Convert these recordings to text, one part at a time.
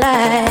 life.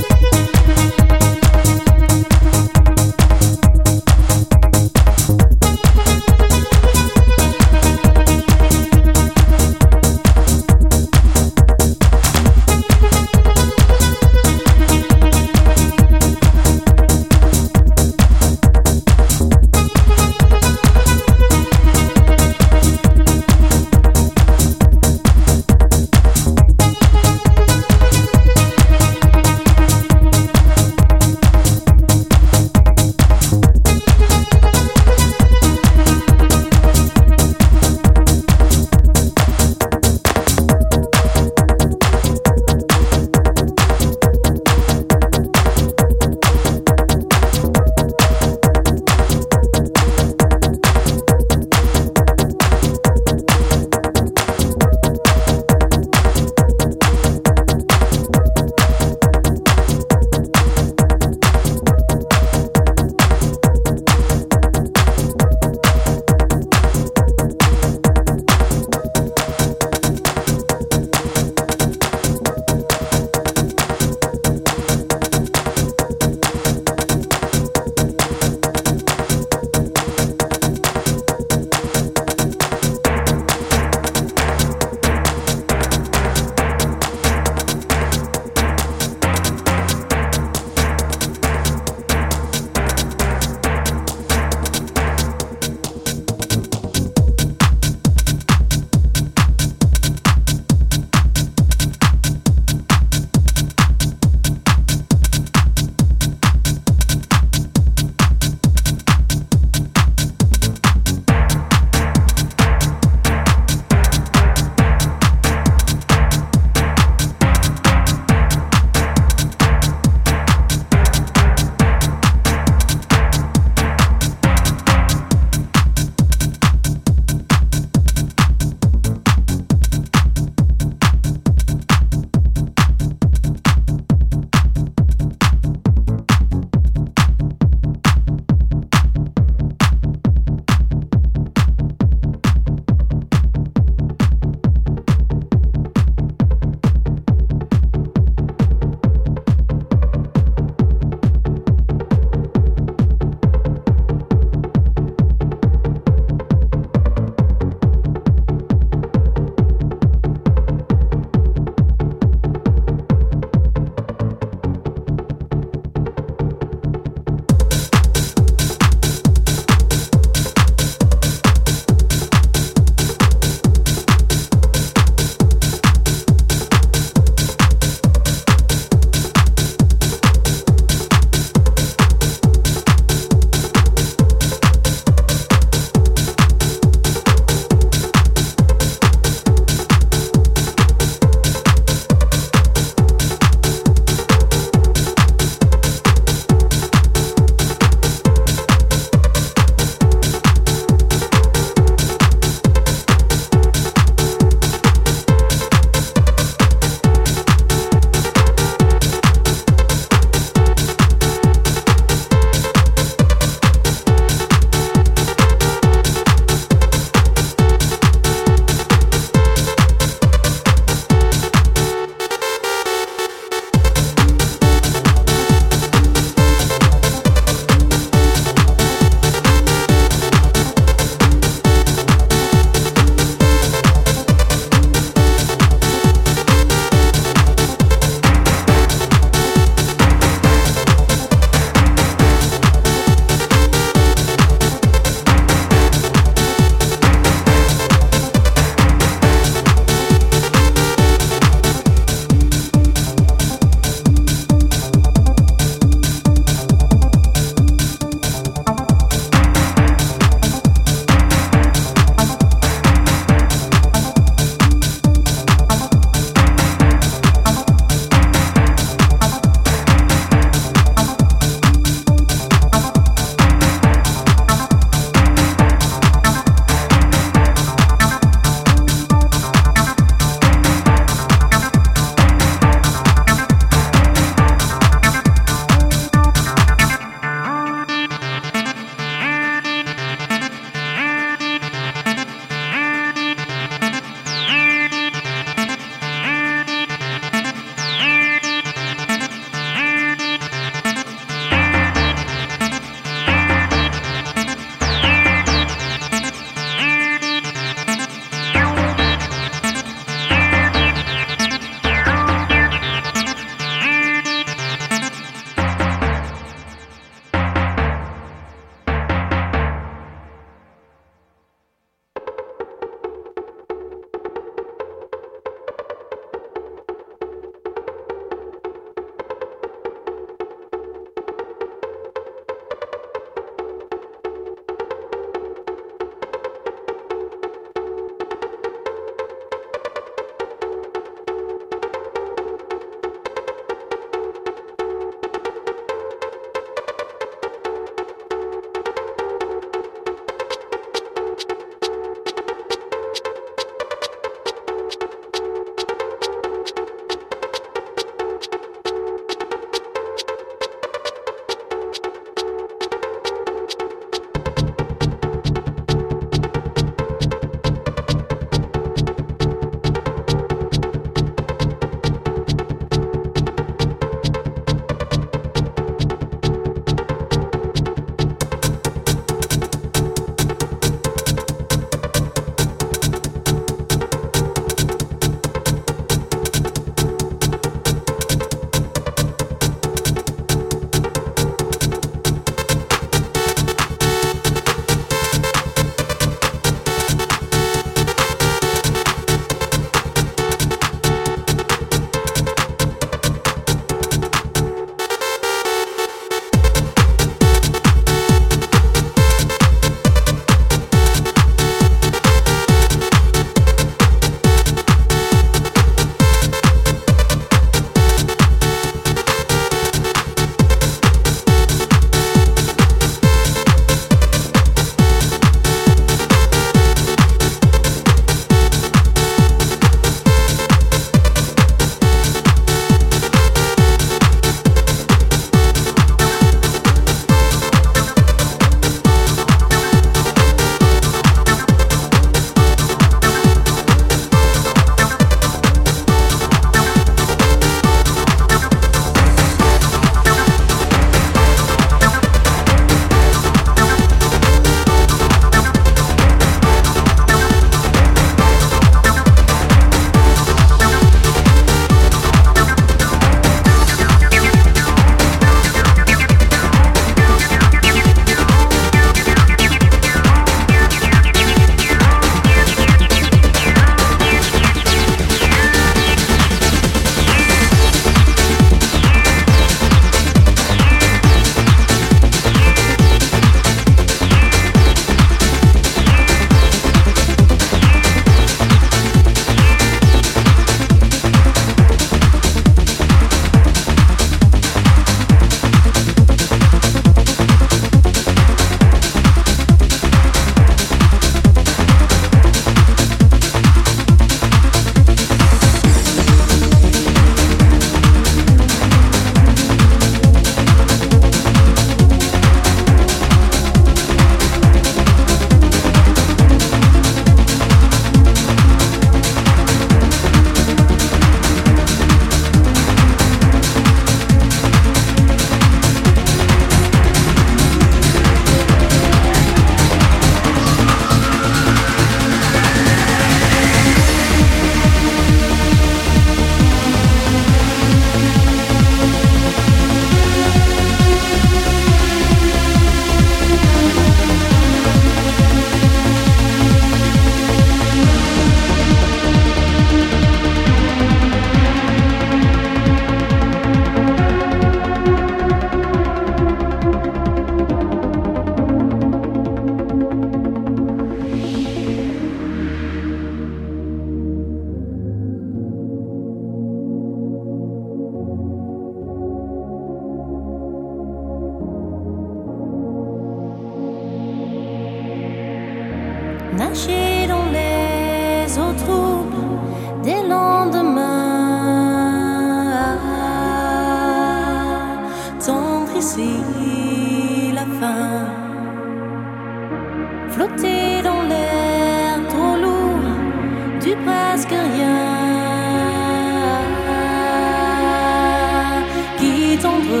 Tendre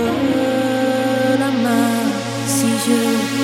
la main si je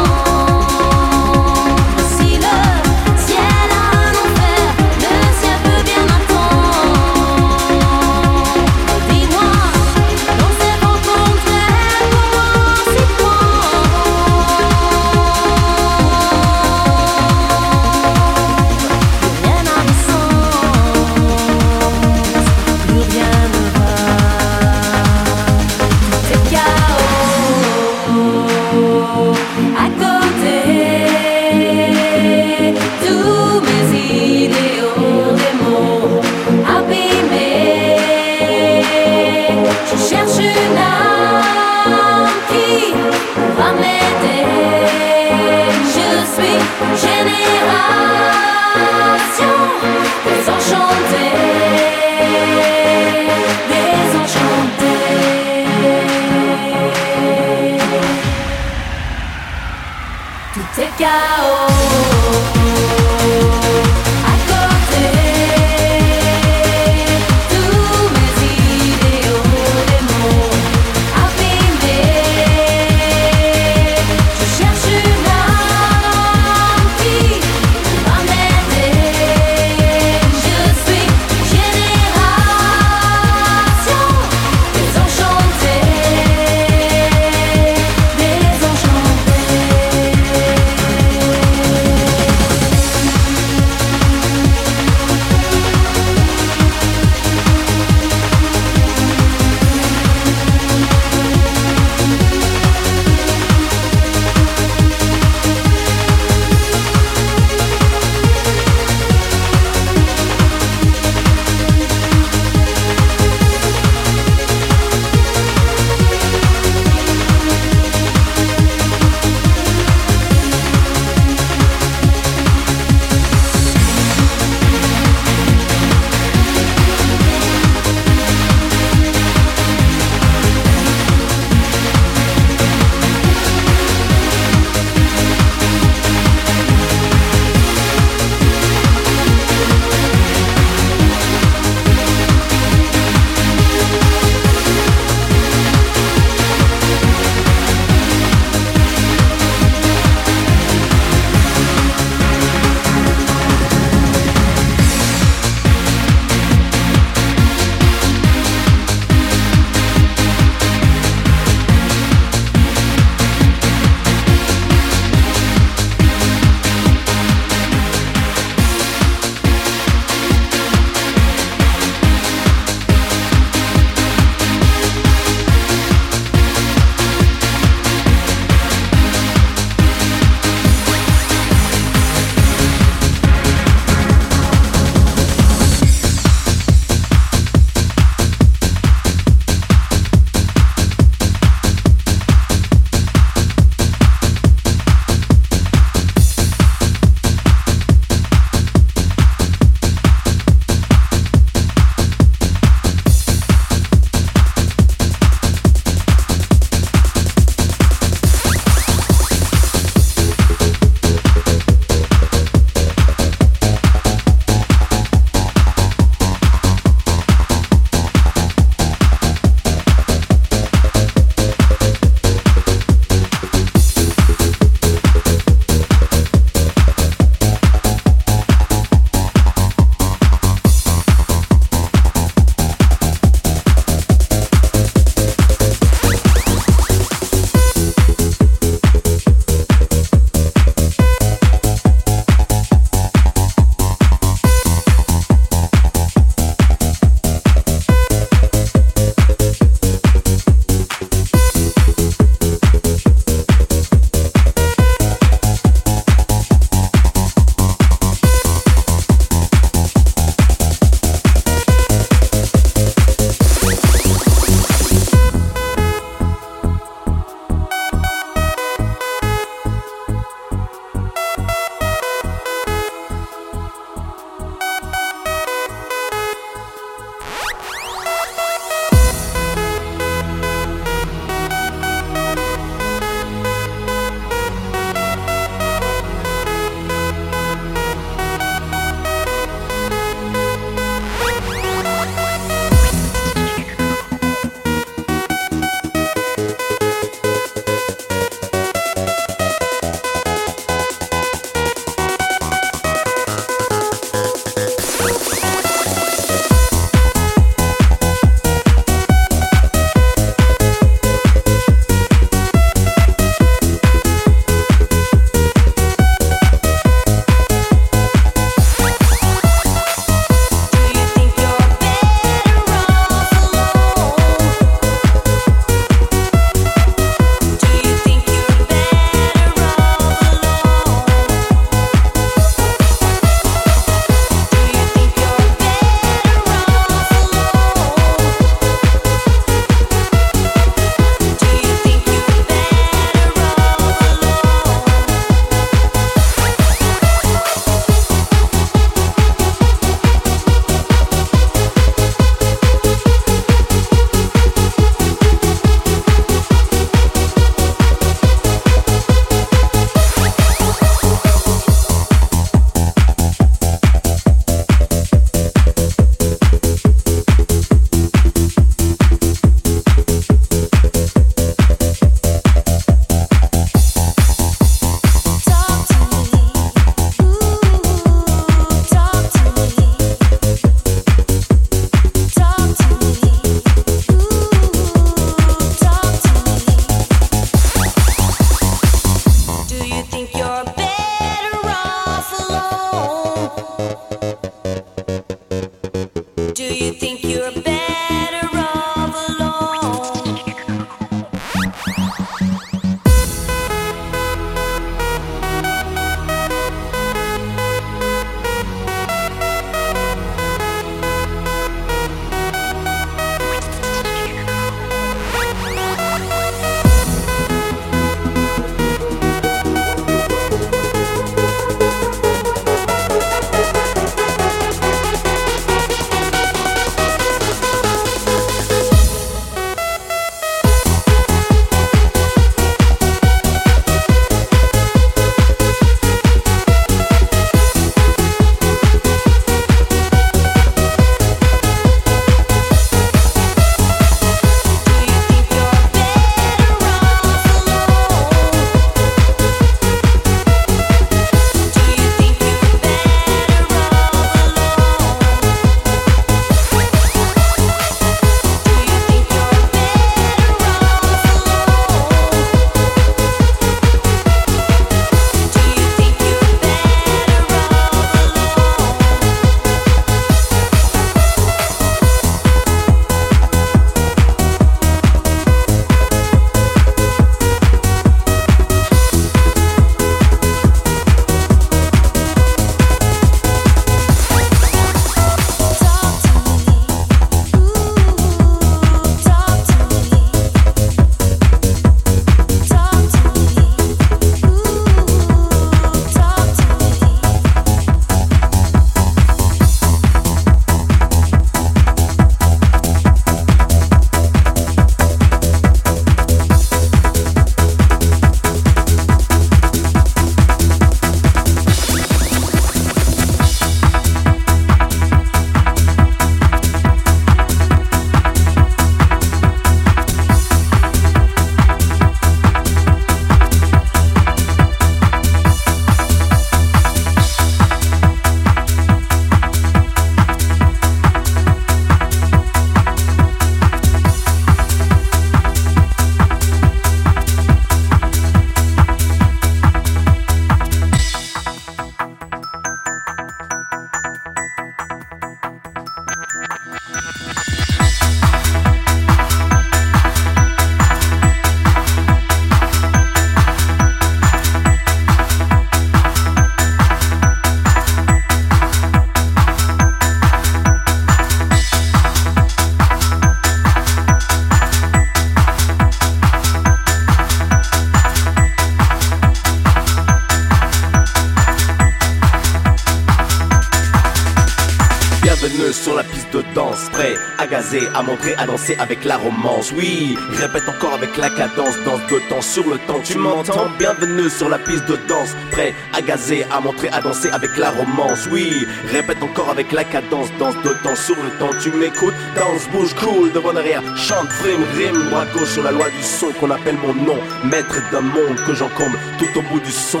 à montrer, à danser avec la romance. Oui, répète encore avec la cadence, danse de temps sur le temps. Tu m'entends Bienvenue sur la piste de danse, prêt à gazer, à montrer, à danser avec la romance. Oui, répète encore avec la cadence, danse de temps sur le temps. Tu m'écoutes, danse, bouge, cool, devant derrière, chante, frime, rime, droit gauche sur la loi du son qu'on appelle mon nom, maître d'un monde que j'encombre tout au bout du son.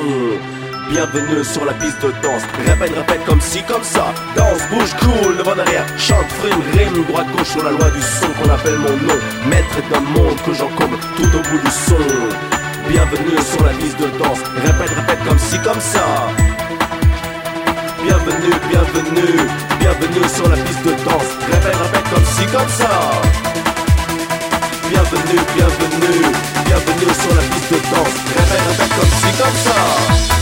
Bienvenue sur la piste de danse. Répète, répète comme si, comme ça. Danse, bouge, cool, devant derrière. Chante, frime, rime, droite, gauche sur la loi du son qu'on appelle mon nom. Maître d'un monde que j'encombre tout au bout du son. Bienvenue sur la piste de danse. Répète, répète comme si, comme ça. Bienvenue, bienvenue, bienvenue sur la piste de danse. Répète, répète comme si, comme ça. Bienvenue, bienvenue, bienvenue sur la piste de danse. Répète, répète comme si, comme ça.